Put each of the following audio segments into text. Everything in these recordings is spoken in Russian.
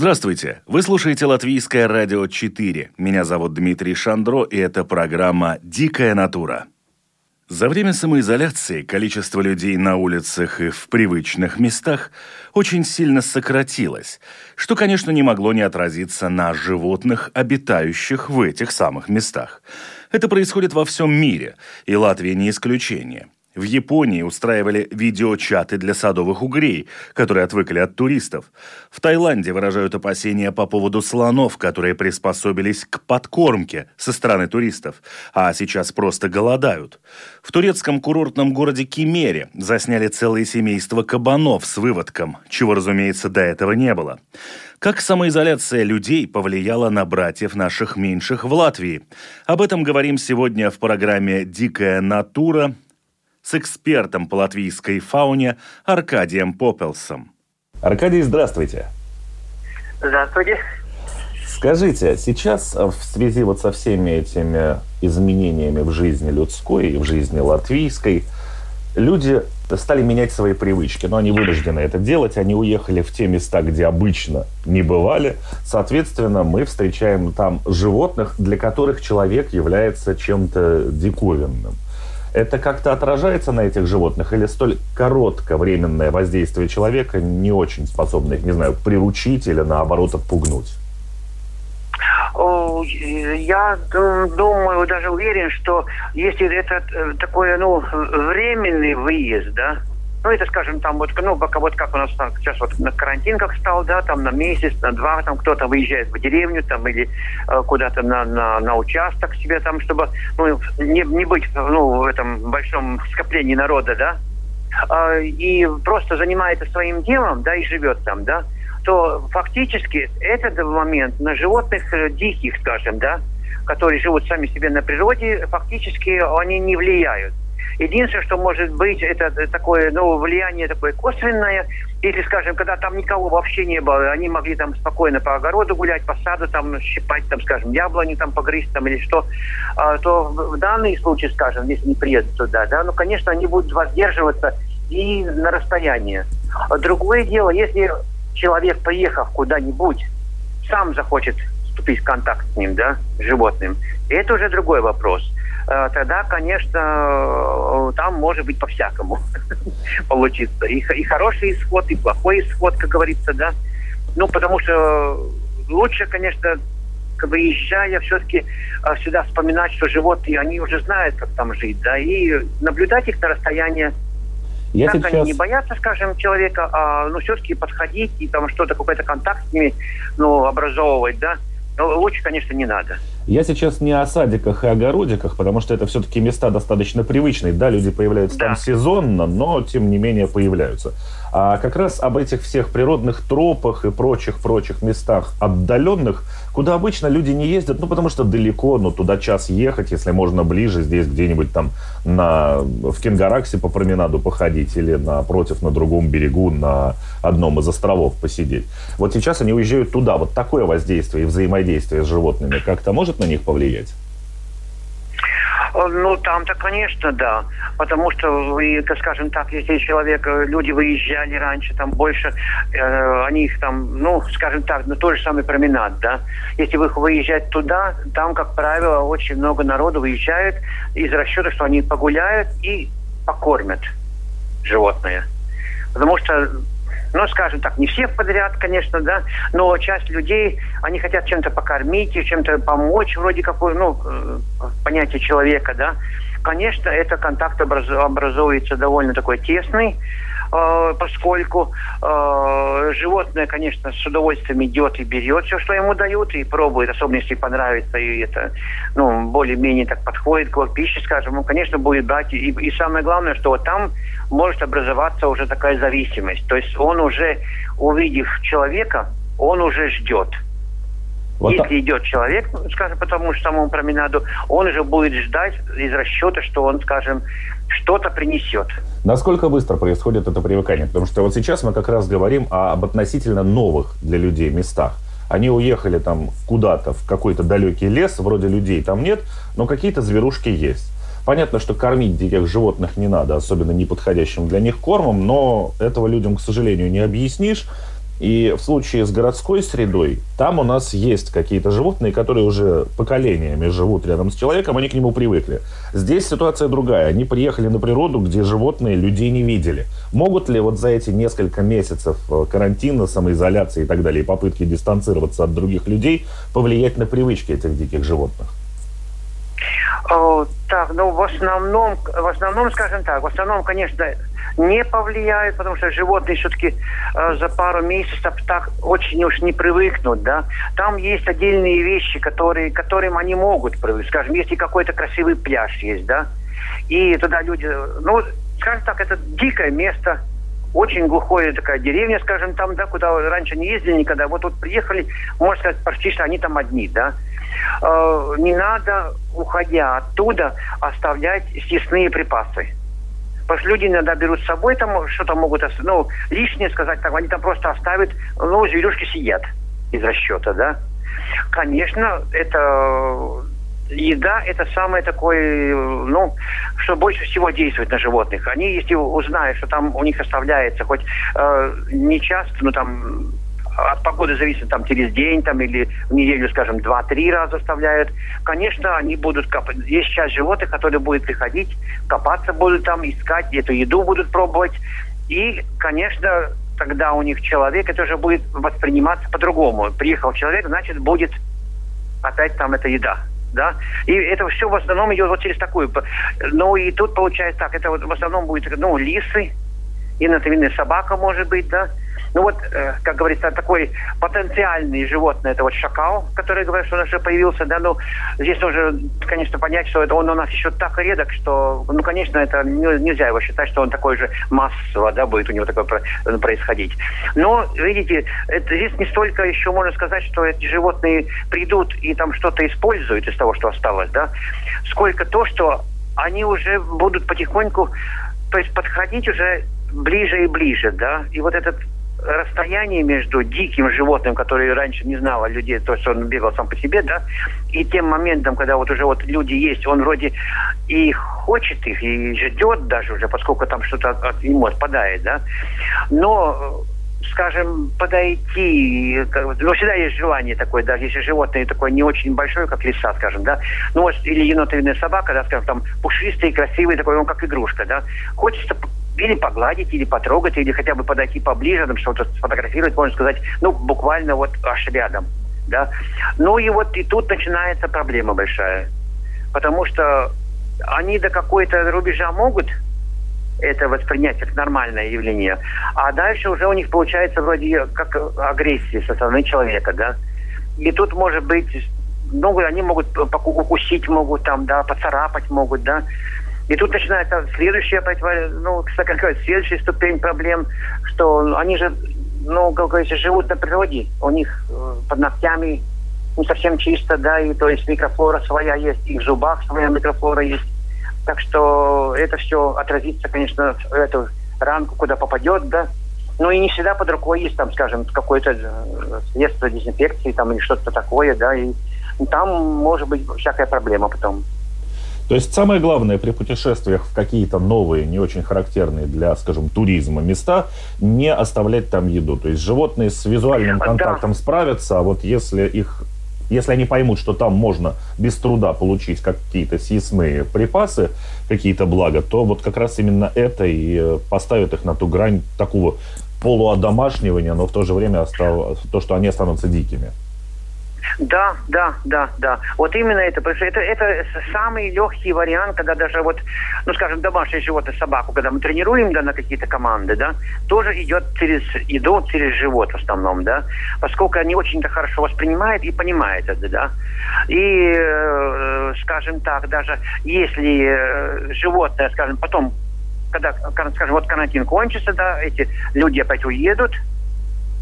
Здравствуйте! Вы слушаете Латвийское радио 4. Меня зовут Дмитрий Шандро, и это программа «Дикая натура». За время самоизоляции количество людей на улицах и в привычных местах очень сильно сократилось, что, конечно, не могло не отразиться на животных, обитающих в этих самых местах. Это происходит во всем мире, и Латвия не исключение – в Японии устраивали видеочаты для садовых угрей, которые отвыкли от туристов. В Таиланде выражают опасения по поводу слонов, которые приспособились к подкормке со стороны туристов, а сейчас просто голодают. В турецком курортном городе Кемере засняли целое семейство кабанов с выводком, чего, разумеется, до этого не было. Как самоизоляция людей повлияла на братьев наших меньших в Латвии? Об этом говорим сегодня в программе «Дикая натура» с экспертом по латвийской фауне Аркадием Попелсом. Аркадий, здравствуйте. Здравствуйте. Скажите, сейчас в связи вот со всеми этими изменениями в жизни людской и в жизни латвийской, люди стали менять свои привычки, но они вынуждены это делать, они уехали в те места, где обычно не бывали. Соответственно, мы встречаем там животных, для которых человек является чем-то диковинным. Это как-то отражается на этих животных или столь коротковременное воздействие человека не очень способно их, не знаю, приручить или наоборот отпугнуть? Я думаю, даже уверен, что если это э, такой, ну, временный выезд, да, ну, это, скажем, там вот, ну, вот как у нас там, сейчас вот на карантин как стал, да, там на месяц, на два, там кто-то выезжает в деревню там или э, куда-то на, на, на участок себе там, чтобы, ну, не, не быть, ну, в этом большом скоплении народа, да, э, и просто занимается своим делом, да, и живет там, да, то фактически этот момент на животных э, диких, скажем, да, которые живут сами себе на природе, фактически они не влияют. Единственное, что может быть, это такое, ну, влияние такое косвенное. Если, скажем, когда там никого вообще не было, они могли там спокойно по огороду гулять, по саду там щипать, там, скажем, яблони там погрызть там или что, а, то в данный случай, скажем, если не приедут туда, да, ну, конечно, они будут воздерживаться и на расстоянии. Другое дело, если человек, поехав куда-нибудь, сам захочет вступить в контакт с ним, да, с животным, это уже другой вопрос – тогда, конечно, э, там может быть по-всякому получиться. И, и хороший исход, и плохой исход, как говорится, да. Ну, потому что лучше, конечно, выезжая, все-таки э, всегда вспоминать, что животные, они уже знают, как там жить, да, и наблюдать их на расстоянии. Я так сейчас... они не боятся, скажем, человека, а ну, все-таки подходить и там что-то, какой-то контакт с ними, ну, образовывать, да. Но лучше, конечно, не надо. Я сейчас не о садиках и огородиках, потому что это все-таки места достаточно привычные. Да, люди появляются да. там сезонно, но тем не менее появляются. А как раз об этих всех природных тропах и прочих-прочих местах отдаленных, куда обычно люди не ездят, ну, потому что далеко, ну, туда час ехать, если можно ближе, здесь где-нибудь там на, в Кенгараксе по променаду походить или напротив, на другом берегу, на одном из островов посидеть. Вот сейчас они уезжают туда. Вот такое воздействие и взаимодействие с животными как-то может на них повлиять? Э, ну, там-то, конечно, да. Потому что, скажем так, если человек, э, люди выезжали раньше, там больше, э, они их там, ну, скажем так, на тот же самый променад, да. Если вы выезжать туда, там, как правило, очень много народу выезжает из расчета, что они погуляют и покормят животное. Потому что ну, скажем так, не всех подряд, конечно, да, но часть людей, они хотят чем-то покормить, чем-то помочь, вроде как, ну, э, понятие человека, да. Конечно, этот контакт образуется довольно такой тесный, э, поскольку э, животное, конечно, с удовольствием идет и берет все, что ему дают, и пробует, особенно если понравится, и это, ну, более-менее так подходит к пище, скажем, он, конечно, будет брать. И, и самое главное, что вот там может образоваться уже такая зависимость. То есть он уже, увидев человека, он уже ждет. Вот Если так. идет человек, скажем, по тому же самому променаду, он уже будет ждать из расчета, что он, скажем, что-то принесет. Насколько быстро происходит это привыкание? Потому что вот сейчас мы как раз говорим об относительно новых для людей местах. Они уехали там куда-то, в какой-то далекий лес, вроде людей там нет, но какие-то зверушки есть. Понятно, что кормить диких животных не надо, особенно неподходящим для них кормом, но этого людям, к сожалению, не объяснишь. И в случае с городской средой, там у нас есть какие-то животные, которые уже поколениями живут рядом с человеком, они к нему привыкли. Здесь ситуация другая. Они приехали на природу, где животные людей не видели. Могут ли вот за эти несколько месяцев э, карантина, самоизоляции и так далее, попытки дистанцироваться от других людей повлиять на привычки этих диких животных? О, так, ну в основном, в основном, скажем так, в основном, конечно, не повлияют, потому что животные все-таки э, за пару месяцев так очень уж не привыкнут, да. Там есть отдельные вещи, которые, которым они могут привыкнуть. Скажем, если какой-то красивый пляж есть, да, и туда люди, ну, скажем так, это дикое место, очень глухая такая деревня, скажем, там, да, куда раньше не ездили никогда. Вот тут приехали, можно сказать, почти что они там одни, да. Э, не надо, уходя оттуда, оставлять съестные припасы. Потому что люди иногда берут с собой, там что-то могут, ну, лишнее сказать, так, они там просто оставят, ну, зверюшки сидят из расчета, да. Конечно, это еда это самое такое, ну, что больше всего действует на животных. Они, если узнают, что там у них оставляется хоть э, не часто, ну там от погоды зависит там через день там или в неделю, скажем, два-три раза оставляют. Конечно, они будут копать. Есть часть животных, которые будут приходить, копаться будут там, искать, эту еду будут пробовать. И, конечно, тогда у них человек, это уже будет восприниматься по-другому. Приехал человек, значит, будет опять там эта еда. Да? И это все в основном идет вот через такую. Ну и тут получается так, это вот в основном будет, ну, лисы, и, например, собака может быть, да, ну вот, э, как говорится, такой потенциальный животное, это вот шакал, который говорят, что он уже появился, да, ну, здесь нужно, конечно, понять, что это он у нас еще так редок, что, ну, конечно, это нельзя его считать, что он такой же массово, да, будет у него такое происходить. Но, видите, это, здесь не столько еще можно сказать, что эти животные придут и там что-то используют из того, что осталось, да, сколько то, что они уже будут потихоньку, то есть подходить уже ближе и ближе, да, и вот этот расстояние между диким животным, которое раньше не знало людей, то, что он бегал сам по себе, да, и тем моментом, когда вот уже вот люди есть, он вроде и хочет их, и ждет даже уже, поскольку там что-то от, от ему отпадает, да, но скажем, подойти, ну, всегда есть желание такое, даже если животное такое не очень большое, как лиса, скажем, да, ну, вот, или енотовидная собака, да, скажем, там, пушистый, красивый, такой, он как игрушка, да, хочется или погладить, или потрогать, или хотя бы подойти поближе, там что-то сфотографировать, можно сказать, ну, буквально вот аж рядом, да. Ну и вот и тут начинается проблема большая, потому что они до какой-то рубежа могут это воспринять как нормальное явление, а дальше уже у них получается вроде как агрессия со стороны человека, да. И тут может быть, ну, они могут укусить, могут там, да, поцарапать могут, да. И тут начинается следующая, ну, какая следующая ступень проблем, что они же, ну, как говорится, живут на природе. У них э, под ногтями не совсем чисто, да, и то есть микрофлора своя есть, и в зубах своя микрофлора есть. Так что это все отразится, конечно, в эту ранку, куда попадет, да. Ну и не всегда под рукой есть, там, скажем, какое-то э, средство дезинфекции там или что-то такое, да, и там может быть всякая проблема потом. То есть самое главное при путешествиях в какие-то новые, не очень характерные для, скажем, туризма места, не оставлять там еду. То есть животные с визуальным контактом да. справятся, а вот если их если они поймут, что там можно без труда получить какие-то съестные припасы, какие-то блага, то вот как раз именно это и э, поставит их на ту грань такого полуодомашнивания, но в то же время остав... то, что они останутся дикими. Да, да, да, да. Вот именно это. Потому что это, это самый легкий вариант, когда даже вот, ну, скажем, домашнее животное, собаку, когда мы тренируем, да, на какие-то команды, да, тоже идет через еду, через живот в основном, да, поскольку они очень-то хорошо воспринимают и понимают это, да. И, э, скажем так, даже если э, животное, скажем, потом, когда, скажем, вот карантин кончится, да, эти люди опять уедут,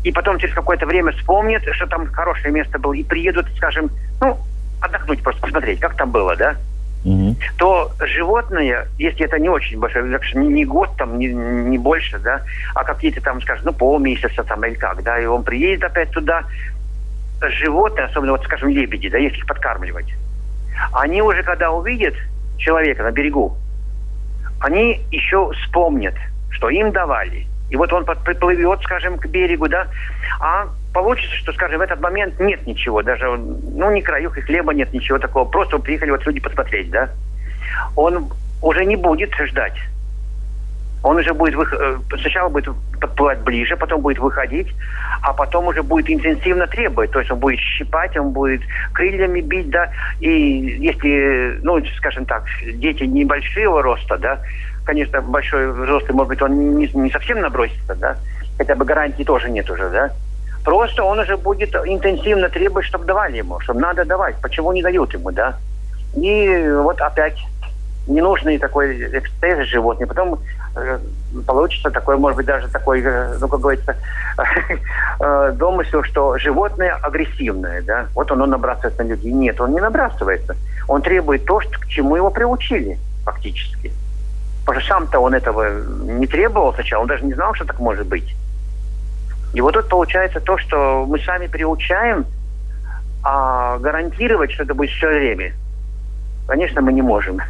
и потом через какое-то время вспомнят, что там хорошее место было, и приедут, скажем, ну, отдохнуть, просто посмотреть, как там было, да, угу. то животные, если это не очень большое, не, не год, там, не, не больше, да, а какие-то там, скажем, ну, полмесяца там или как, да, и он приедет опять туда, животные, особенно, вот, скажем, лебеди, да, если их подкармливать, они уже, когда увидят человека на берегу, они еще вспомнят, что им давали. И вот он приплывет, скажем, к берегу, да, а получится, что, скажем, в этот момент нет ничего, даже, ну, ни краюх и хлеба нет, ничего такого, просто приехали вот люди посмотреть, да. Он уже не будет ждать. Он уже будет, вых... Э, сначала будет подплывать ближе, потом будет выходить, а потом уже будет интенсивно требовать. То есть он будет щипать, он будет крыльями бить, да. И если, ну, скажем так, дети небольшого роста, да, конечно, большой взрослый, может быть, он не, не совсем набросится, да, хотя бы гарантии тоже нет уже, да. Просто он уже будет интенсивно требовать, чтобы давали ему, чтобы надо давать. Почему не дают ему, да? И вот опять ненужный такой эксцесс животных. Потом э, получится такой, может быть, даже такой, э, ну, как говорится, э, домысел, что животное агрессивное, да, вот оно набрасывается на людей. Нет, он не набрасывается. Он требует то, что, к чему его приучили фактически. Потому что сам-то он этого не требовал сначала, он даже не знал, что так может быть. И вот тут получается то, что мы сами приучаем, а гарантировать, что это будет все время, конечно, мы не можем.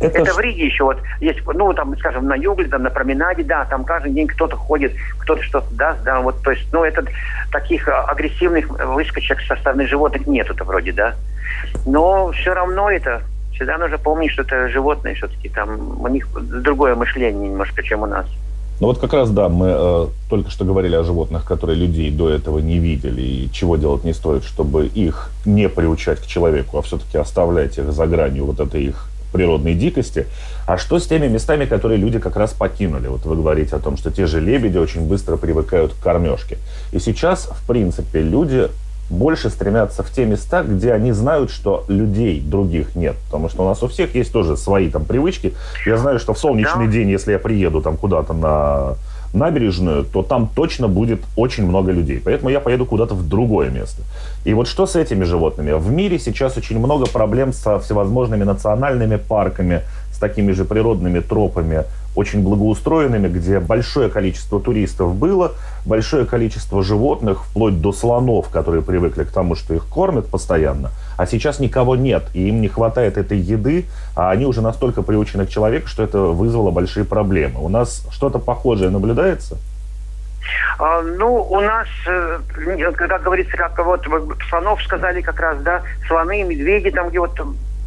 Это, это в Риге еще вот есть, ну, там, скажем, на юге, там, на променаде, да, там каждый день кто-то ходит, кто-то что-то даст, да, вот, то есть, ну, это таких а, агрессивных выскочек со стороны животных нету-то вроде, да. Но все равно это, всегда нужно помнить, что это животные все-таки, там, у них другое мышление немножко, чем у нас. Ну вот как раз, да, мы э, только что говорили о животных, которые людей до этого не видели, и чего делать не стоит, чтобы их не приучать к человеку, а все-таки оставлять их за гранью вот этой их природной дикости. А что с теми местами, которые люди как раз покинули? Вот вы говорите о том, что те же лебеди очень быстро привыкают к кормежке. И сейчас, в принципе, люди больше стремятся в те места, где они знают, что людей других нет. Потому что у нас у всех есть тоже свои там привычки. Я знаю, что в солнечный да. день, если я приеду там куда-то на набережную, то там точно будет очень много людей. Поэтому я поеду куда-то в другое место. И вот что с этими животными? В мире сейчас очень много проблем со всевозможными национальными парками, с такими же природными тропами, очень благоустроенными, где большое количество туристов было, большое количество животных, вплоть до слонов, которые привыкли к тому, что их кормят постоянно, а сейчас никого нет, и им не хватает этой еды, а они уже настолько приучены к человеку, что это вызвало большие проблемы. У нас что-то похожее наблюдается? А, ну, у нас, э, как говорится, как вот слонов сказали как раз, да, слоны, медведи, там где вот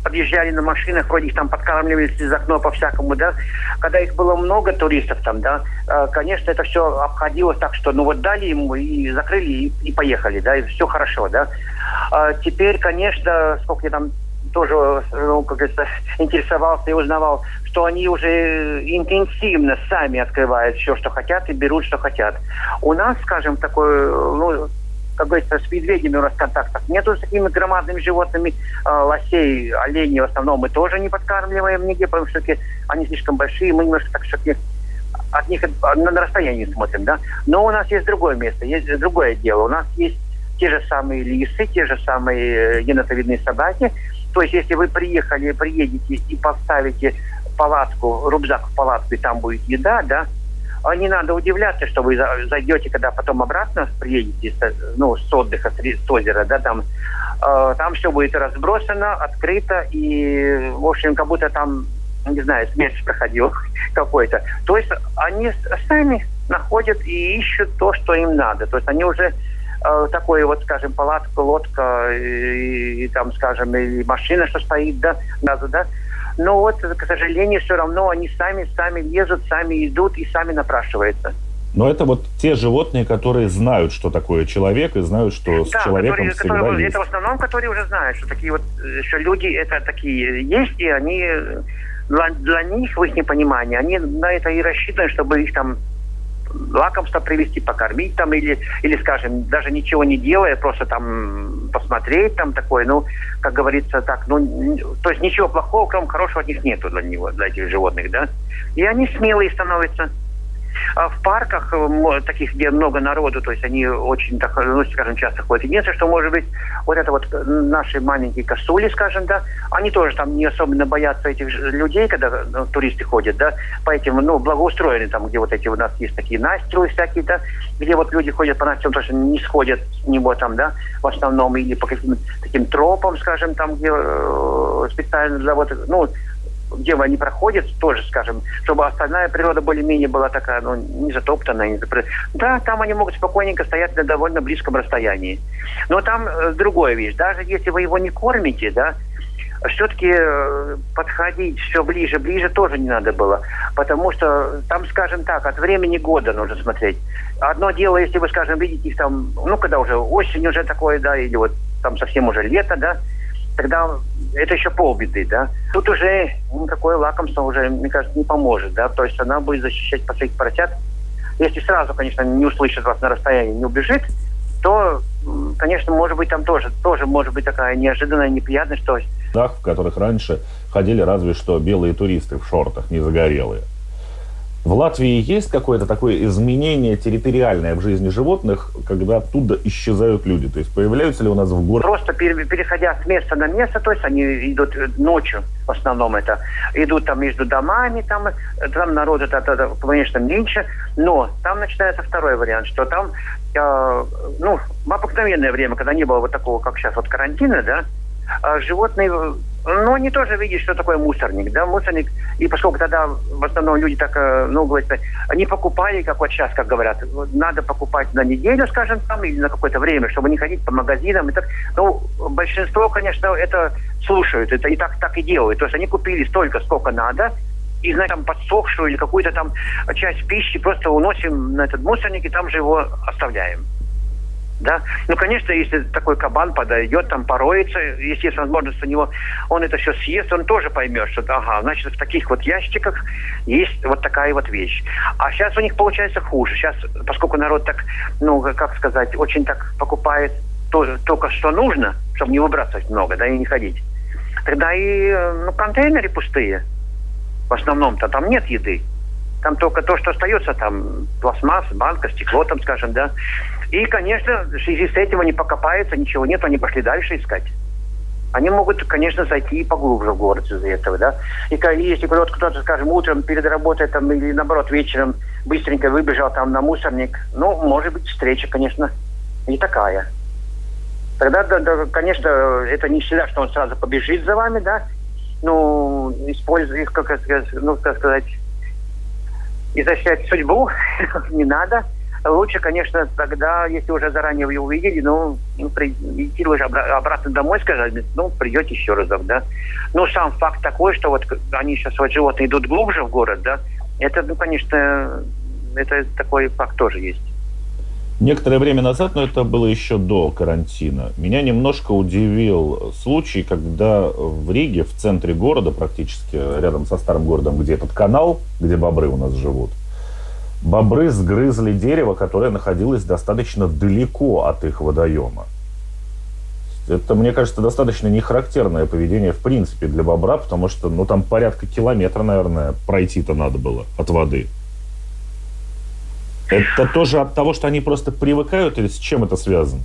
подъезжали на машинах, вроде их там подкармливали из окна по-всякому, да. Когда их было много туристов там, да, э, конечно, это все обходилось так, что ну вот дали ему и закрыли, и, и поехали, да, и все хорошо, да. А теперь, конечно, сколько я там тоже, ну, как говорится, интересовался и узнавал, что они уже интенсивно сами открывают все, что хотят, и берут, что хотят. У нас, скажем, такой, ну, как говорится, с медведями у нас контактов нету с такими громадными животными. А, лосей, оленей в основном мы тоже не подкармливаем нигде, потому что они слишком большие, мы немножко так что от них на, на расстоянии смотрим, да. Но у нас есть другое место, есть другое дело. У нас есть те же самые лисы, те же самые э, енотовидные собаки. То есть, если вы приехали, приедете и поставите палатку, рюкзак в палатку, и там будет еда, да, а не надо удивляться, что вы зайдете, когда потом обратно приедете ну, с отдыха, с озера, да, там, э, там все будет разбросано, открыто, и, в общем, как будто там, не знаю, смерть проходил какой-то. То есть они сами находят и ищут то, что им надо. То есть они уже э, такой вот, скажем, палатка, лодка и, и там, скажем, и машина, что стоит, да, надо, да, но вот, к сожалению, все равно они сами, сами лезут, сами идут и сами напрашиваются. Но это вот те животные, которые знают, что такое человек, и знают, что с да, человеком которые, всегда которые, есть. Это в основном, которые уже знают, что такие вот, что люди это такие есть, и они для, для них, в их понимании, они на это и рассчитаны, чтобы их там лакомство привезти, покормить там, или, или, скажем, даже ничего не делая, просто там посмотреть там такое, ну, как говорится, так, ну, то есть ничего плохого, кроме хорошего от них нету для него, для этих животных, да. И они смелые становятся. А в парках, э, таких, где много народу, то есть они очень, так, ну, скажем, часто ходят. Единственное, что может быть, вот это вот наши маленькие косули, скажем, да, они тоже там не особенно боятся этих людей, когда ну, туристы ходят, да, по этим, ну, благоустроены там, где вот эти у нас есть такие настилы всякие, да, где вот люди ходят по настилам, тоже не сходят с него там, да, в основном, или по каким-то таким тропам, скажем, там, где э, специально для вот, ну, где они проходят, тоже, скажем, чтобы остальная природа более-менее была такая, ну, не затоптанная. Не запр... Да, там они могут спокойненько стоять на довольно близком расстоянии. Но там э, другое вещь. Даже если вы его не кормите, да, все-таки э, подходить все ближе, ближе тоже не надо было. Потому что там, скажем так, от времени года нужно смотреть. Одно дело, если вы, скажем, видите их там, ну, когда уже осень уже такое, да, или вот там совсем уже лето, да, тогда это еще полбеды, да. Тут уже никакое лакомство уже, мне кажется, не поможет, да. То есть она будет защищать последних поросят. Если сразу, конечно, не услышит вас на расстоянии, не убежит, то, конечно, может быть, там тоже, тоже может быть такая неожиданная неприятность, что... В которых раньше ходили разве что белые туристы в шортах, не загорелые. В Латвии есть какое-то такое изменение территориальное в жизни животных, когда оттуда исчезают люди? То есть появляются ли у нас в городе... Просто переходя с места на место, то есть они идут э, ночью, в основном это, идут там между домами, там, э, там народ это, это, конечно, меньше, но там начинается второй вариант, что там, э, ну, в обыкновенное время, когда не было вот такого, как сейчас, вот карантина, да, а животные ну, они тоже видят, что такое мусорник, да, мусорник. И поскольку тогда в основном люди так, э, ну, говорят, они покупали, как вот сейчас, как говорят, надо покупать на неделю, скажем, там, или на какое-то время, чтобы не ходить по магазинам. И так. Ну, большинство, конечно, это слушают, это и так, так и делают. То есть они купили столько, сколько надо, и, знаете, там подсохшую или какую-то там часть пищи просто уносим на этот мусорник и там же его оставляем. Да? Ну, конечно, если такой кабан подойдет, там пороется, если есть возможность у него, он это все съест, он тоже поймет, что, ага, значит, в таких вот ящиках есть вот такая вот вещь. А сейчас у них получается хуже. Сейчас, поскольку народ так, ну, как сказать, очень так покупает то, только что нужно, чтобы не выбрасывать много, да, и не ходить, тогда и ну, контейнеры пустые. В основном-то там нет еды. Там только то, что остается, там пластмасс, банка, стекло, там, скажем, да. И, конечно, в связи с этим они покопаются, ничего нет, они пошли дальше искать. Они могут, конечно, зайти и поглубже в город из-за этого, да. И если кто-то, скажем, утром перед работой там, или, наоборот, вечером быстренько выбежал там на мусорник, ну, может быть, встреча, конечно, не такая. Тогда, да, да, конечно, это не всегда, что он сразу побежит за вами, да, ну, используя их, как, ну, как сказать, изощрять судьбу не надо – Лучше, конечно, тогда, если уже заранее вы увидели, ну, идти уже обратно домой, сказать, ну, придете еще разок, да. Но сам факт такой, что вот они сейчас, вот животные идут глубже в город, да, это, ну, конечно, это такой факт тоже есть. Некоторое время назад, но это было еще до карантина, меня немножко удивил случай, когда в Риге, в центре города, практически рядом со старым городом, где этот канал, где бобры у нас живут, бобры сгрызли дерево, которое находилось достаточно далеко от их водоема. Это, мне кажется, достаточно нехарактерное поведение в принципе для бобра, потому что, ну, там порядка километра, наверное, пройти-то надо было от воды. Это тоже от того, что они просто привыкают, или с чем это связано?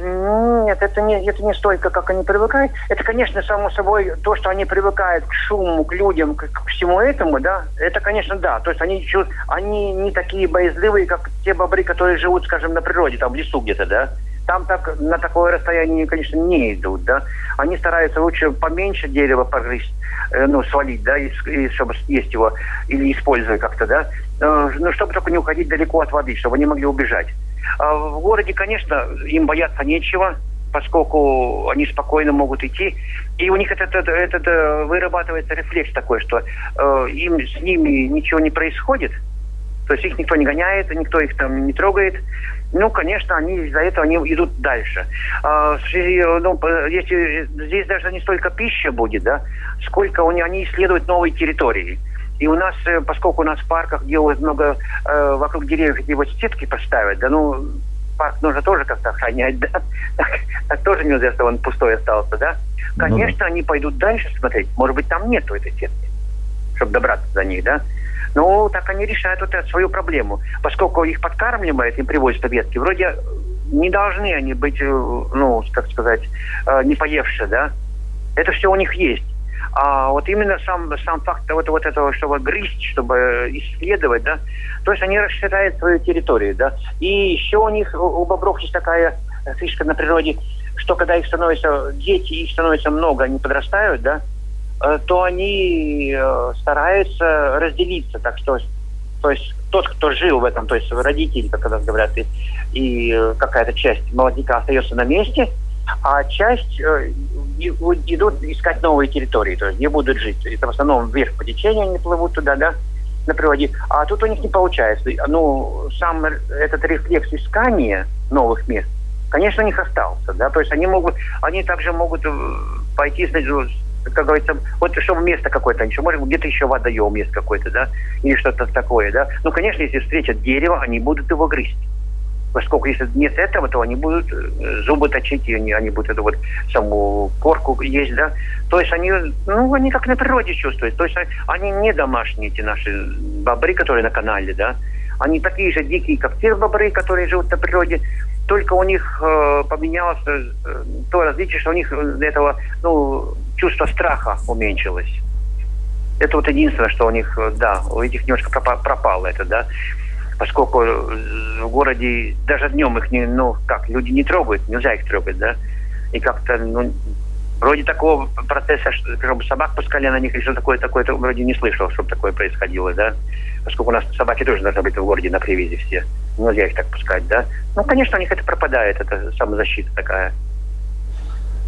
Нет, это не, это не столько, как они привыкают. Это, конечно, само собой, то, что они привыкают к шуму, к людям, к, к всему этому, да, это, конечно, да. То есть они, они не такие боязливые, как те бобры, которые живут, скажем, на природе, там в лесу где-то, да. Там так, на такое расстояние, конечно, не идут, да. Они стараются лучше поменьше дерева погрызть, э, ну, свалить, да, и, и чтобы съесть его или использовать как-то, да. Э, ну, чтобы только не уходить далеко от воды, чтобы они могли убежать. А в городе, конечно, им бояться нечего, поскольку они спокойно могут идти. И у них этот, этот, этот э, вырабатывается рефлекс такой, что э, им с ними ничего не происходит. То есть их никто не гоняет, никто их там не трогает. Ну, конечно, они из-за этого они идут дальше. А, ну, если здесь даже не столько пища будет, да, сколько они исследуют новые территории. И у нас, э, поскольку у нас в парках делают много э, вокруг деревьев, где вот сетки поставить, да, ну, парк нужно тоже как-то охранять, да, так, так тоже нельзя, чтобы он пустой остался, да. Конечно, ну, да. они пойдут дальше смотреть, может быть, там нету этой сетки, чтобы добраться до них, да. Ну, так они решают вот эту свою проблему. Поскольку их подкармливают, им привозят обедки, вроде не должны они быть, э, ну, как сказать, э, не поевшие, да? Это все у них есть. А вот именно сам, сам факт вот, вот этого, чтобы грызть, чтобы исследовать, да, то есть они расширяют свою территорию, да. И еще у них, у бобров есть такая фишка на природе, что когда их становится, дети, их становится много, они подрастают, да, э, то они стараются разделиться, так что, то есть тот, кто жил в этом, то есть родители, как когда говорят, и, и какая-то часть молодняка остается на месте, а часть э, идут искать новые территории, то есть не будут жить. Это в основном вверх по течению они плывут туда, да, на природе. А тут у них не получается. Ну, сам этот рефлекс искания новых мест, конечно, у них остался, да, то есть они могут, они также могут э, пойти, как говорится, вот чтобы место какое-то, еще, может, где-то еще водоем есть какой-то, да, или что-то такое, да. Ну, конечно, если встретят дерево, они будут его грызть поскольку если нет этого, то они будут э, зубы точить, и они, они будут эту вот саму корку есть, да. То есть они, ну, они как на природе чувствуют. То есть они не домашние, эти наши бобры, которые на канале, да. Они такие же дикие, как те бобры, которые живут на природе. Только у них э, поменялось э, то различие, что у них этого, ну, чувство страха уменьшилось. Это вот единственное, что у них, э, да, у этих немножко пропало это, да поскольку в городе даже днем их не, ну, как, люди не трогают, нельзя их трогать, да, и как-то, ну, вроде такого процесса, чтобы собак пускали на них или что такое, такое, вроде не слышал, чтобы такое происходило, да, поскольку у нас собаки тоже должны быть в городе на привязи все, нельзя их так пускать, да. Ну, конечно, у них это пропадает, это самозащита такая.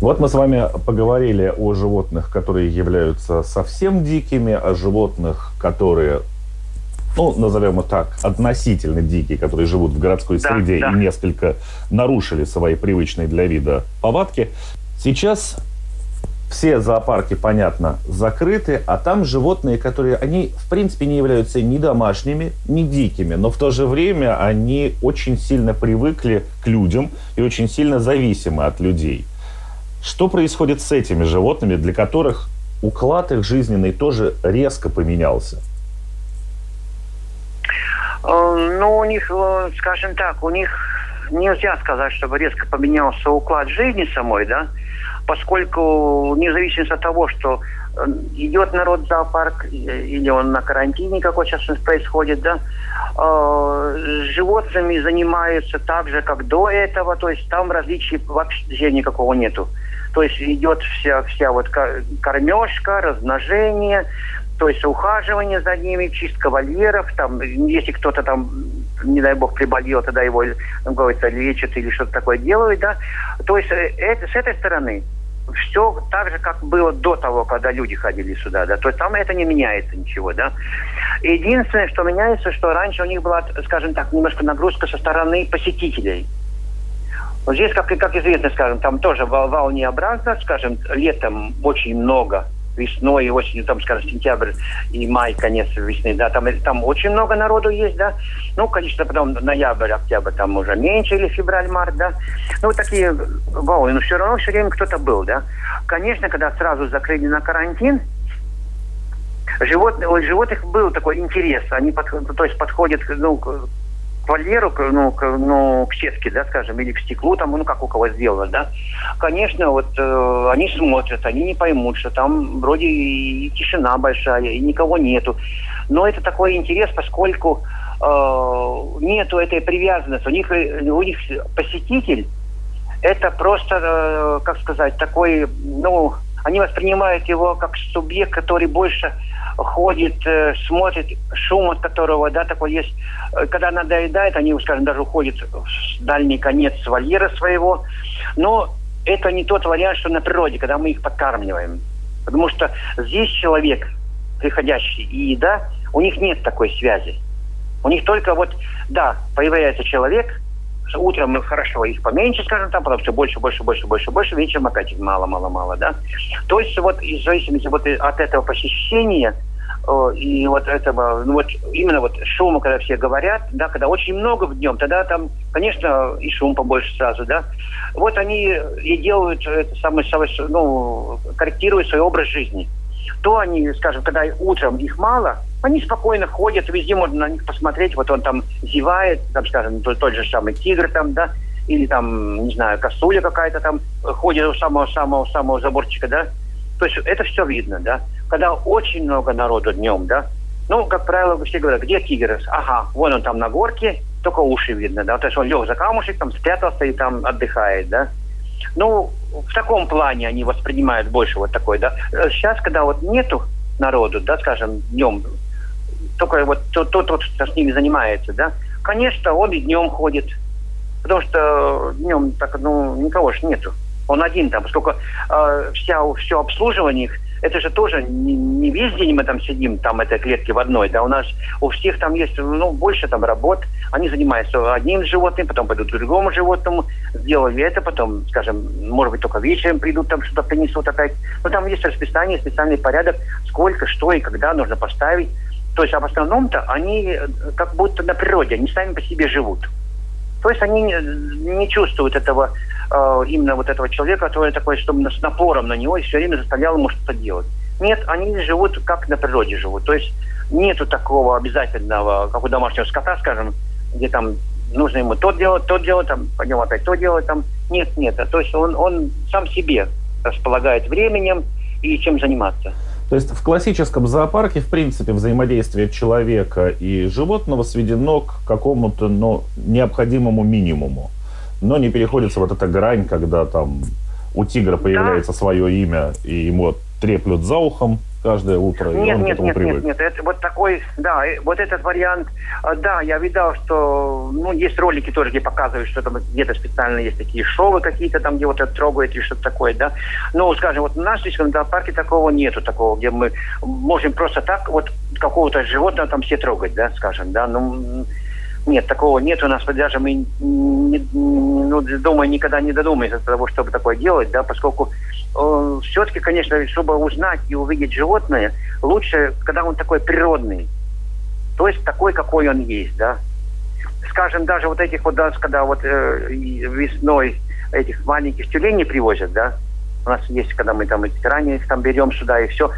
Вот мы с вами поговорили о животных, которые являются совсем дикими, о животных, которые ну, назовем их так, относительно дикие, которые живут в городской да, среде да. и несколько нарушили свои привычные для вида повадки. Сейчас все зоопарки, понятно, закрыты, а там животные, которые, они, в принципе, не являются ни домашними, ни дикими, но в то же время они очень сильно привыкли к людям и очень сильно зависимы от людей. Что происходит с этими животными, для которых уклад их жизненный тоже резко поменялся? Э, ну, у них, э, скажем так, у них нельзя сказать, чтобы резко поменялся уклад жизни самой, да, поскольку независимо от того, что э, идет народ в зоопарк или он на карантине, как вот сейчас происходит, да, э, животными занимаются так же, как до этого, то есть там различий вообще никакого нету. То есть идет вся, вся вот кормежка, размножение, то есть ухаживание за ними, чистка вольеров, там, если кто-то там, не дай бог, приболел, тогда его, говорится, лечат или что-то такое делают, да. То есть э, это, с этой стороны все так же, как было до того, когда люди ходили сюда, да. То есть там это не меняется ничего, да. Единственное, что меняется, что раньше у них была, скажем так, немножко нагрузка со стороны посетителей. Вот здесь, как, как известно, скажем, там тоже волнеобразно, скажем, летом очень много весной и осенью, там, скажем, сентябрь и май, конец весны, да, там, там очень много народу есть, да, ну, конечно, потом ноябрь, октябрь, там уже меньше, или февраль, март, да, ну, такие волны, но все равно все время кто-то был, да. Конечно, когда сразу закрыли на карантин, животных, у животных был такой интерес, они под, то есть подходят, ну, вольеру, ну, к, ну, к сетке, да, скажем, или к стеклу, там, ну, как у кого сделано, да, конечно, вот э, они смотрят, они не поймут, что там вроде и тишина большая, и никого нету. Но это такой интерес, поскольку э, нету этой привязанности. У них, у них посетитель это просто, э, как сказать, такой, ну, они воспринимают его как субъект, который больше ходит, э, смотрит, шум от которого, да, такой есть. Э, когда надоедает, они, скажем, даже уходят в дальний конец вольера своего. Но это не тот вариант, что на природе, когда мы их подкармливаем. Потому что здесь человек, приходящий, и еда, у них нет такой связи. У них только вот, да, появляется человек, утром хорошо, их поменьше, скажем там, потом все больше, больше, больше, больше, больше, вечером опять их мало, мало, мало, да. То есть вот из зависимости вот от этого посещения и вот этого, ну вот именно вот шума, когда все говорят, да, когда очень много в днем, тогда там, конечно, и шум побольше сразу, да. Вот они и делают это самое, ну, корректируют свой образ жизни. То они, скажем, когда утром их мало, они спокойно ходят, везде можно на них посмотреть, вот он там зевает, там, скажем, тот, тот же самый тигр там, да, или там, не знаю, косуля какая-то там ходит у самого-самого-самого заборчика, да. То есть это все видно, да. Когда очень много народу днем, да, ну, как правило, все говорят, где тигр? Ага, вон он там на горке, только уши видно, да. То есть он лег за камушек, там спрятался и там отдыхает, да. Ну, в таком плане они воспринимают больше вот такой, да. Сейчас, когда вот нету народу, да, скажем, днем, только вот тот, тот, тот кто с ними занимается, да, конечно, он и днем ходит, потому что днем так, ну, никого же нету. Он один там, поскольку э, вся, все обслуживание их, это же тоже не, не весь день мы там сидим, там этой клетки в одной, да, у нас у всех там есть, ну, больше там работ, они занимаются одним животным, потом пойдут к другому животному, сделали это, потом, скажем, может быть, только вечером придут, там что-то принесут опять. Но там есть расписание, специальный порядок, сколько, что и когда нужно поставить. То есть, а в основном-то они э, как будто на природе, они сами по себе живут. То есть они не чувствуют этого, э, именно вот этого человека, который такой, чтобы с напором на него и все время заставлял ему что-то делать. Нет, они живут как на природе живут. То есть нету такого обязательного, как у домашнего скота, скажем, где там нужно ему то делать, то делать, там, пойдем опять то делать, там. Нет, нет. То есть он, он сам себе располагает временем и чем заниматься. То есть в классическом зоопарке, в принципе, взаимодействие человека и животного сведено к какому-то ну, необходимому минимуму. Но не переходится вот эта грань, когда там у тигра появляется да. свое имя, и ему треплют за ухом, каждое утро, нет, и он нет, к этому нет, привык. Нет, нет, это вот такой, да, вот этот вариант, а, да, я видал, что, ну, есть ролики тоже, где показывают, что там где-то специально есть такие шоу какие-то там, где вот это трогают или что-то такое, да. Но, скажем, вот в нашем парке такого нету, такого, где мы можем просто так вот какого-то животного там все трогать, да, скажем, да, ну, нет, такого нет у нас, даже мы, не, ну, думаю, никогда не додумаемся до того, чтобы такое делать, да, поскольку э, все-таки, конечно, чтобы узнать и увидеть животное, лучше, когда он такой природный, то есть такой, какой он есть, да. Скажем, даже вот этих вот, да, когда вот э, весной этих маленьких тюленей привозят, да, у нас есть, когда мы там эти ранее их там берем сюда и все.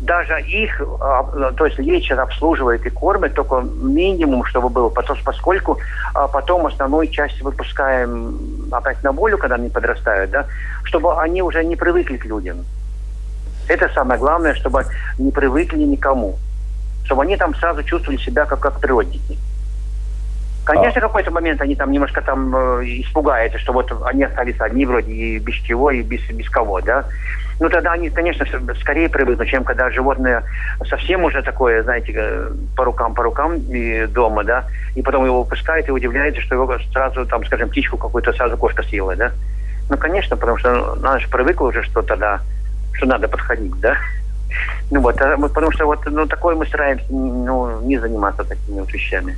Даже их, а, то есть лечат, обслуживают и кормят, только минимум, чтобы было, потому, поскольку а, потом основную часть выпускаем опять на волю, когда они подрастают, да, чтобы они уже не привыкли к людям. Это самое главное, чтобы не привыкли никому. Чтобы они там сразу чувствовали себя как, как природники. Конечно, а. какой-то момент они там немножко там э, испугаются, что вот они остались одни вроде и без чего, и без, без кого, да. Ну, тогда они, конечно, скорее привыкнут, чем когда животное совсем уже такое, знаете, э, по рукам, по рукам и дома, да, и потом его выпускают и удивляется, что его сразу, там, скажем, птичку какую-то сразу кошка съела, да. Ну, конечно, потому что она же привыкла уже, что тогда, что надо подходить, да. Ну вот, а потому что вот, ну, такое мы стараемся, ну, не заниматься такими вот вещами.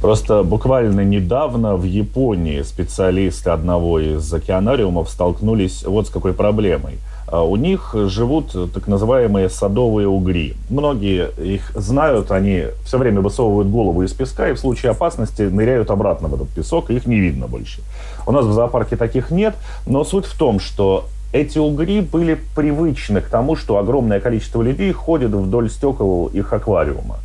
Просто буквально недавно в Японии специалисты одного из океанариумов столкнулись вот с какой проблемой. А у них живут так называемые садовые угри. Многие их знают, они все время высовывают голову из песка и в случае опасности ныряют обратно в этот песок, и их не видно больше. У нас в зоопарке таких нет, но суть в том, что эти угри были привычны к тому, что огромное количество людей ходит вдоль стекол их аквариума.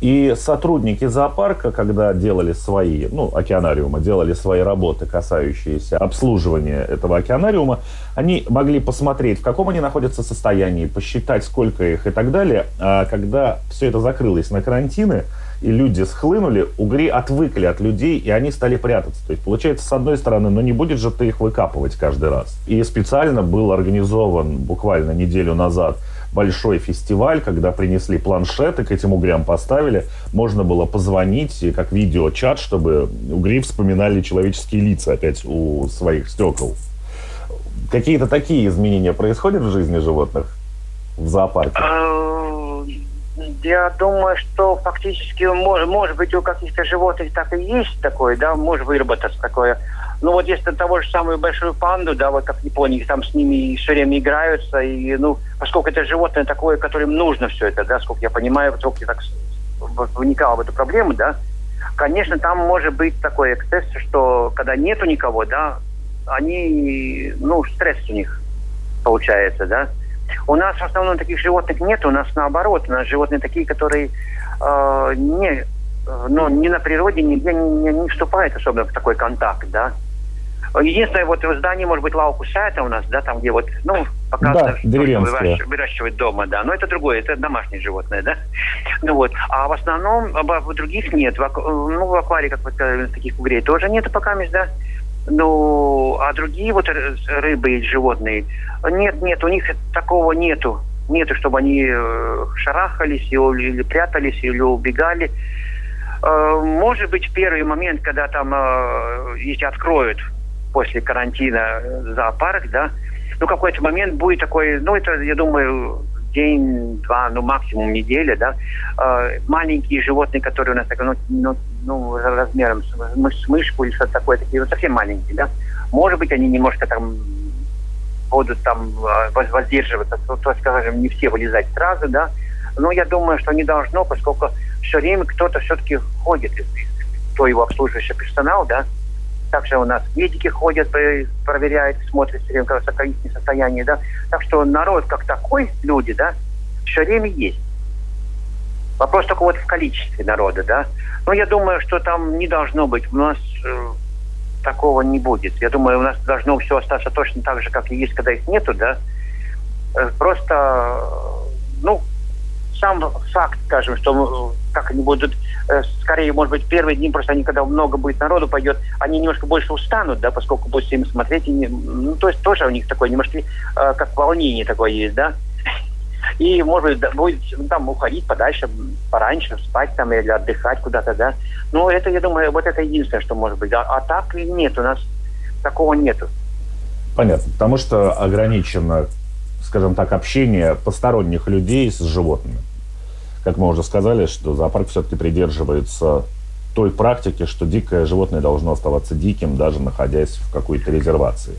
И сотрудники зоопарка, когда делали свои, ну, океанариума, делали свои работы, касающиеся обслуживания этого океанариума, они могли посмотреть, в каком они находятся состоянии, посчитать, сколько их и так далее. А когда все это закрылось на карантины, и люди схлынули, угри отвыкли от людей, и они стали прятаться. То есть, получается, с одной стороны, ну не будет же ты их выкапывать каждый раз. И специально был организован буквально неделю назад большой фестиваль, когда принесли планшеты, к этим угрям поставили, можно было позвонить, как видеочат, чтобы угри вспоминали человеческие лица опять у своих стекол. Какие-то такие изменения происходят в жизни животных в зоопарке? А, я думаю, что фактически, может быть, у каких-то животных так и есть такое, да, может выработаться такое ну вот если того же самую большую панду, да, вот как в Японии, там с ними все время играются, и, ну, поскольку это животное такое, которым нужно все это, да, сколько я понимаю, вот я так вникал в эту проблему, да, конечно, там может быть такой эксцесс, что когда нету никого, да, они, ну, стресс у них получается, да, У нас в основном таких животных нет, у нас наоборот. У нас животные такие, которые э, не, ну, не на природе нигде не, не, вступают особенно в такой контакт, да. Единственное, вот в здании, может быть, лавку сайта у нас, да, там, где вот, ну, показано, да, что выращивать, дома, да. Но это другое, это домашнее животное, да. Ну вот. А в основном в других нет. В, ну, в акварии, как вы сказали, таких угрей тоже нет пока, да. Ну, а другие вот рыбы и животные, нет, нет, у них такого нету. Нету, чтобы они э, шарахались или прятались, или убегали. Э, может быть, в первый момент, когда там, э, если откроют после карантина зоопарк, да, ну, какой-то момент будет такой, ну, это, я думаю, день, два, ну, максимум неделя, да, э, маленькие животные, которые у нас, так, ну, ну, ну размером с, с мышку или что-то такое, такие, ну, совсем маленькие, да, может быть, они немножко там будут там воздерживаться, то, то, скажем, не все вылезать сразу, да, но я думаю, что не должно, поскольку все время кто-то все-таки ходит из, из, кто его обслуживающий персонал, да, также у нас медики ходят, проверяют, смотрят все время их состояние, да. Так что народ как такой, люди, да, все время есть. Вопрос только вот в количестве народа, да. Но я думаю, что там не должно быть. У нас э, такого не будет. Я думаю, у нас должно все остаться точно так же, как и есть, когда их нету, да. Э, просто, ну, сам факт, скажем, что как они будут, э, скорее, может быть, первые дни, просто они, когда много будет народу пойдет, они немножко больше устанут, да, поскольку будут им смотреть, и не, ну, то есть тоже у них такое немножко, э, как волнение такое есть, да, и, может быть, будет ну, там уходить подальше, пораньше, спать там или отдыхать куда-то, да. Но это, я думаю, вот это единственное, что может быть. А, а так нет, у нас такого нету. Понятно, потому что ограничено, скажем так, общение посторонних людей с животными как мы уже сказали, что зоопарк все-таки придерживается той практики, что дикое животное должно оставаться диким, даже находясь в какой-то резервации.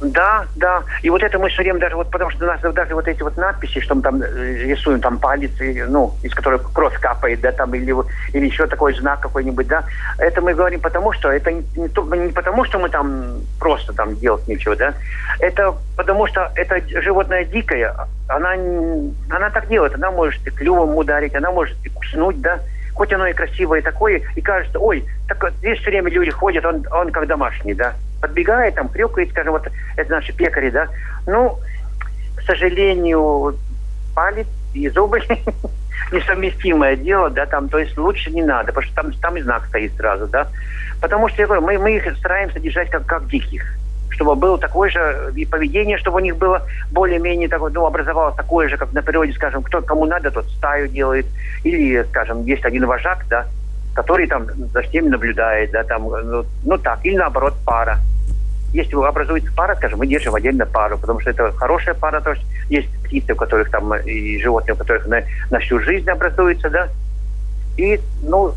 Да, да. И вот это мы все время даже, вот потому что у нас даже вот эти вот надписи, что мы там э, рисуем, там палец, ну, из которой кровь капает, да, там, или, или еще такой знак какой-нибудь, да, это мы говорим потому, что это не, не, не потому, что мы там просто там делать нечего, да, это потому что это животное дикое, она, она так делает, она может и клювом ударить, она может и куснуть, да, хоть оно и красивое такое, и кажется, ой, так здесь все время люди ходят, он, он как домашний, да, подбегает, там, хрюкает, скажем, вот это наши пекари, да. Ну, к сожалению, палец и зубы несовместимое дело, да, там, то есть лучше не надо, потому что там, там и знак стоит сразу, да. Потому что, я говорю, мы, мы их стараемся держать как, как диких, чтобы было такое же и поведение, чтобы у них было более-менее такое, ну, образовалось такое же, как на природе, скажем, кто кому надо, тот стаю делает, или, скажем, есть один вожак, да, который там за всеми наблюдает, да, там, ну, ну так, или наоборот пара. Если образуется пара, скажем, мы держим отдельно пару, потому что это хорошая пара, то есть есть птицы, у которых там, и животные, у которых на, на всю жизнь образуется, да, и, ну,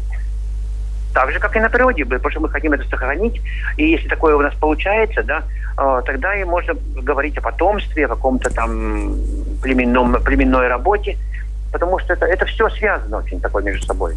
так же, как и на природе, потому что мы хотим это сохранить, и если такое у нас получается, да, э, тогда и можно говорить о потомстве, о каком-то там племенном, племенной работе, потому что это, это все связано очень такое между собой.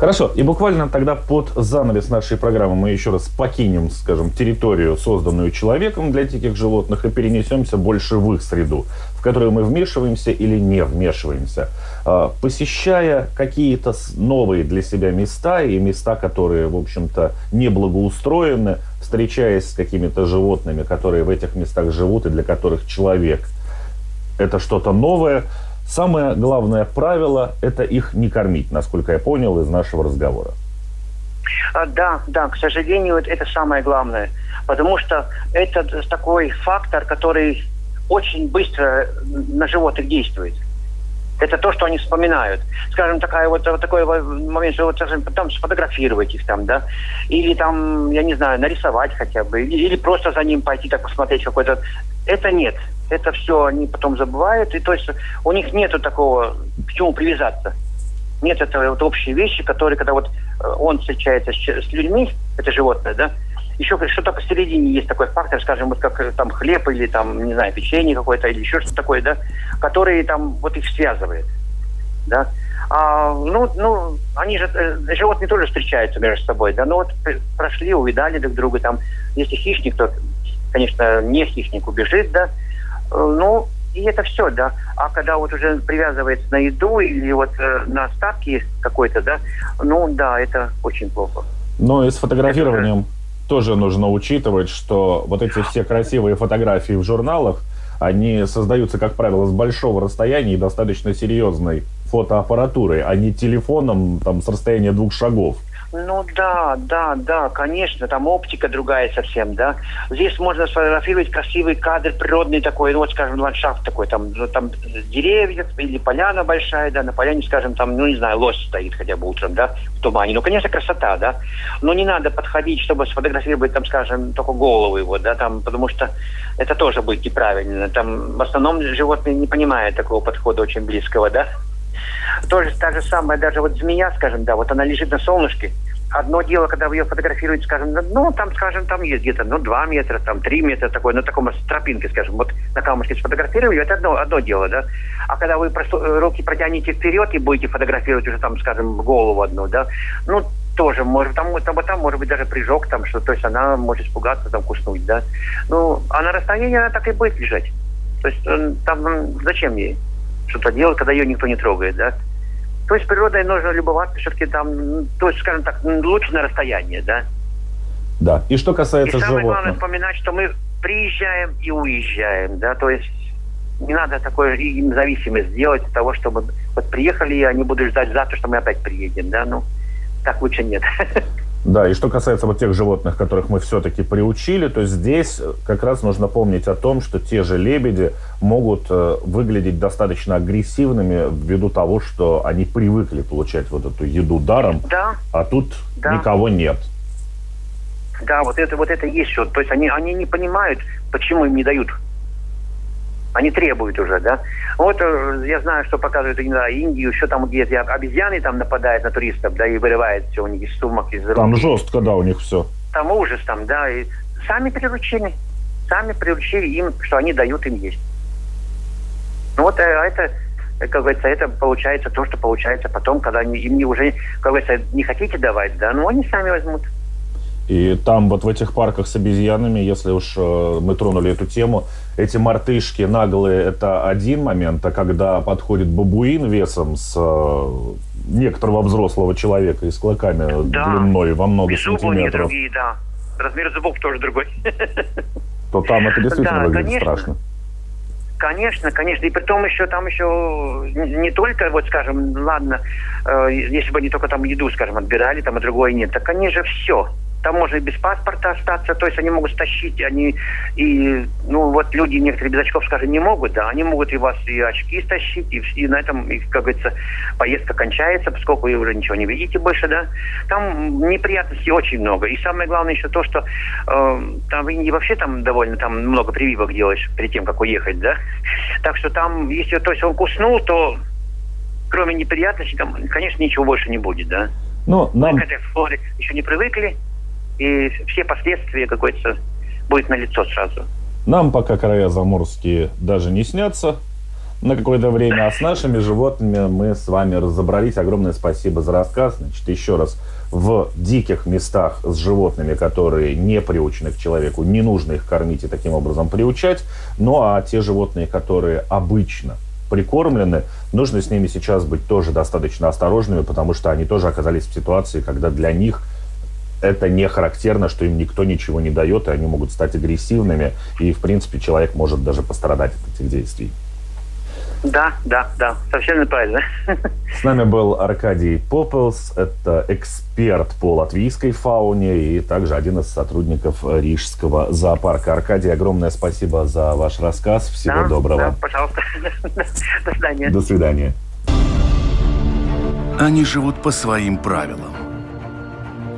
Хорошо, и буквально тогда под занавес нашей программы мы еще раз покинем, скажем, территорию, созданную человеком для диких животных, и перенесемся больше в их среду, в которую мы вмешиваемся или не вмешиваемся. А, посещая какие-то новые для себя места и места, которые, в общем-то, не благоустроены, встречаясь с какими-то животными, которые в этих местах живут и для которых человек – это что-то новое – Самое главное правило – это их не кормить, насколько я понял из нашего разговора. А, да, да, к сожалению, это самое главное. Потому что это такой фактор, который очень быстро на животных действует. Это то, что они вспоминают. Скажем, такая вот, вот такой момент, что вот, скажем, там сфотографировать их там, да, или там, я не знаю, нарисовать хотя бы, или, или просто за ним пойти так посмотреть какой-то. Это нет это все они потом забывают, и то есть у них нету такого, к чему привязаться. Нет этого вот общей вещи, которые, когда вот э, он встречается с, с людьми, это животное, да, еще что-то посередине есть такой фактор, скажем, вот как э, там хлеб или там, не знаю, печенье какое-то или еще что-то такое, да, которые там вот их связывает, да. А, ну, ну, они же, э, животные тоже встречаются между собой, да, ну вот прошли, увидали друг друга, там, если хищник, то, конечно, не хищник убежит, да, ну, и это все, да. А когда вот уже привязывается на еду или вот э, на остатки какой-то, да, ну да, это очень плохо. Но и с фотографированием это... тоже нужно учитывать, что вот эти все красивые фотографии в журналах, они создаются, как правило, с большого расстояния и достаточно серьезной фотоаппаратурой, а не телефоном там, с расстояния двух шагов. Ну да, да, да, конечно, там оптика другая совсем, да. Здесь можно сфотографировать красивый кадр природный такой, ну вот, скажем, ландшафт такой, там, ну, там деревья или поляна большая, да, на поляне, скажем, там, ну не знаю, лось стоит хотя бы утром, да, в тумане. Ну, конечно, красота, да. Но не надо подходить, чтобы сфотографировать, там, скажем, только голову его, да, там, потому что это тоже будет неправильно. Там в основном животные не понимают такого подхода очень близкого, да. Тоже та же самая, даже вот змея, скажем, да, вот она лежит на солнышке. Одно дело, когда вы ее фотографируете, скажем, ну, там, скажем, там есть где-то, ну, два метра, там, три метра такой, на таком тропинке, скажем, вот на камушке сфотографировали, это одно, одно дело, да. А когда вы просто э, руки протянете вперед и будете фотографировать уже там, скажем, голову одну, да, ну, тоже, может, там, там, там может быть даже прижог, там, что, то есть она может испугаться, там, куснуть, да. Ну, а на расстоянии она так и будет лежать. То есть э, там зачем ей? Что-то делать, когда ее никто не трогает, да. То есть природой нужно любоваться все-таки там, то есть, скажем так, лучше на расстоянии, да. Да. И что касается и самое животных. главное вспоминать, что мы приезжаем и уезжаем, да, то есть не надо такой им зависимость сделать от того, чтобы вот приехали, и они будут ждать завтра, что мы опять приедем, да, ну, так лучше нет. Да, и что касается вот тех животных, которых мы все-таки приучили, то здесь как раз нужно помнить о том, что те же лебеди могут э, выглядеть достаточно агрессивными ввиду того, что они привыкли получать вот эту еду даром, да. а тут да. никого нет. Да, вот это вот это есть что. То есть они, они не понимают, почему им не дают они требуют уже, да. Вот э, я знаю, что показывают иногда Индию, еще там где-то обезьяны там нападают на туристов, да, и вырывают все у них из сумок, из рук. Там жестко, да, у них все. Там ужас там, да, и сами приручили. Сами приручили им, что они дают им есть. Ну вот э, это, как говорится, это получается то, что получается потом, когда они, им не уже, как говорится, не хотите давать, да, ну они сами возьмут. И там вот в этих парках с обезьянами, если уж э, мы тронули эту тему, эти мартышки наглые – это один момент, а когда подходит бабуин весом с э, некоторого взрослого человека и с клыками да. длиной во много Без сантиметров. другие, да. Размер зубов тоже другой. То там это действительно да, выглядит конечно. страшно. Конечно, конечно. И при том еще там еще не только, вот скажем, ладно, э, если бы они только там еду, скажем, отбирали, там, а другое нет, так они же все там можно и без паспорта остаться, то есть они могут стащить, они и, ну, вот люди некоторые без очков, скажем, не могут, да, они могут и вас и очки стащить, и, и на этом, и, как говорится, поездка кончается, поскольку вы уже ничего не видите больше, да. Там неприятностей очень много. И самое главное еще то, что э, там в Индии вообще там довольно там много прививок делаешь перед тем, как уехать, да. Так что там, если, то есть он куснул, то кроме неприятностей, там, конечно, ничего больше не будет, да. Ну, нам... Мы к этой флоре еще не привыкли, и все последствия какой-то будет на лицо сразу. Нам пока края заморские даже не снятся на какое-то время, а с нашими животными мы с вами разобрались. Огромное спасибо за рассказ. Значит, еще раз, в диких местах с животными, которые не приучены к человеку, не нужно их кормить и таким образом приучать. Ну а те животные, которые обычно прикормлены, нужно с ними сейчас быть тоже достаточно осторожными, потому что они тоже оказались в ситуации, когда для них это не характерно, что им никто ничего не дает, и они могут стать агрессивными, и, в принципе, человек может даже пострадать от этих действий. Да, да, да, совершенно правильно. С нами был Аркадий Попелс, это эксперт по латвийской фауне и также один из сотрудников Рижского зоопарка. Аркадий, огромное спасибо за ваш рассказ. Всего да, доброго. Да, пожалуйста. До свидания. До свидания. Они живут по своим правилам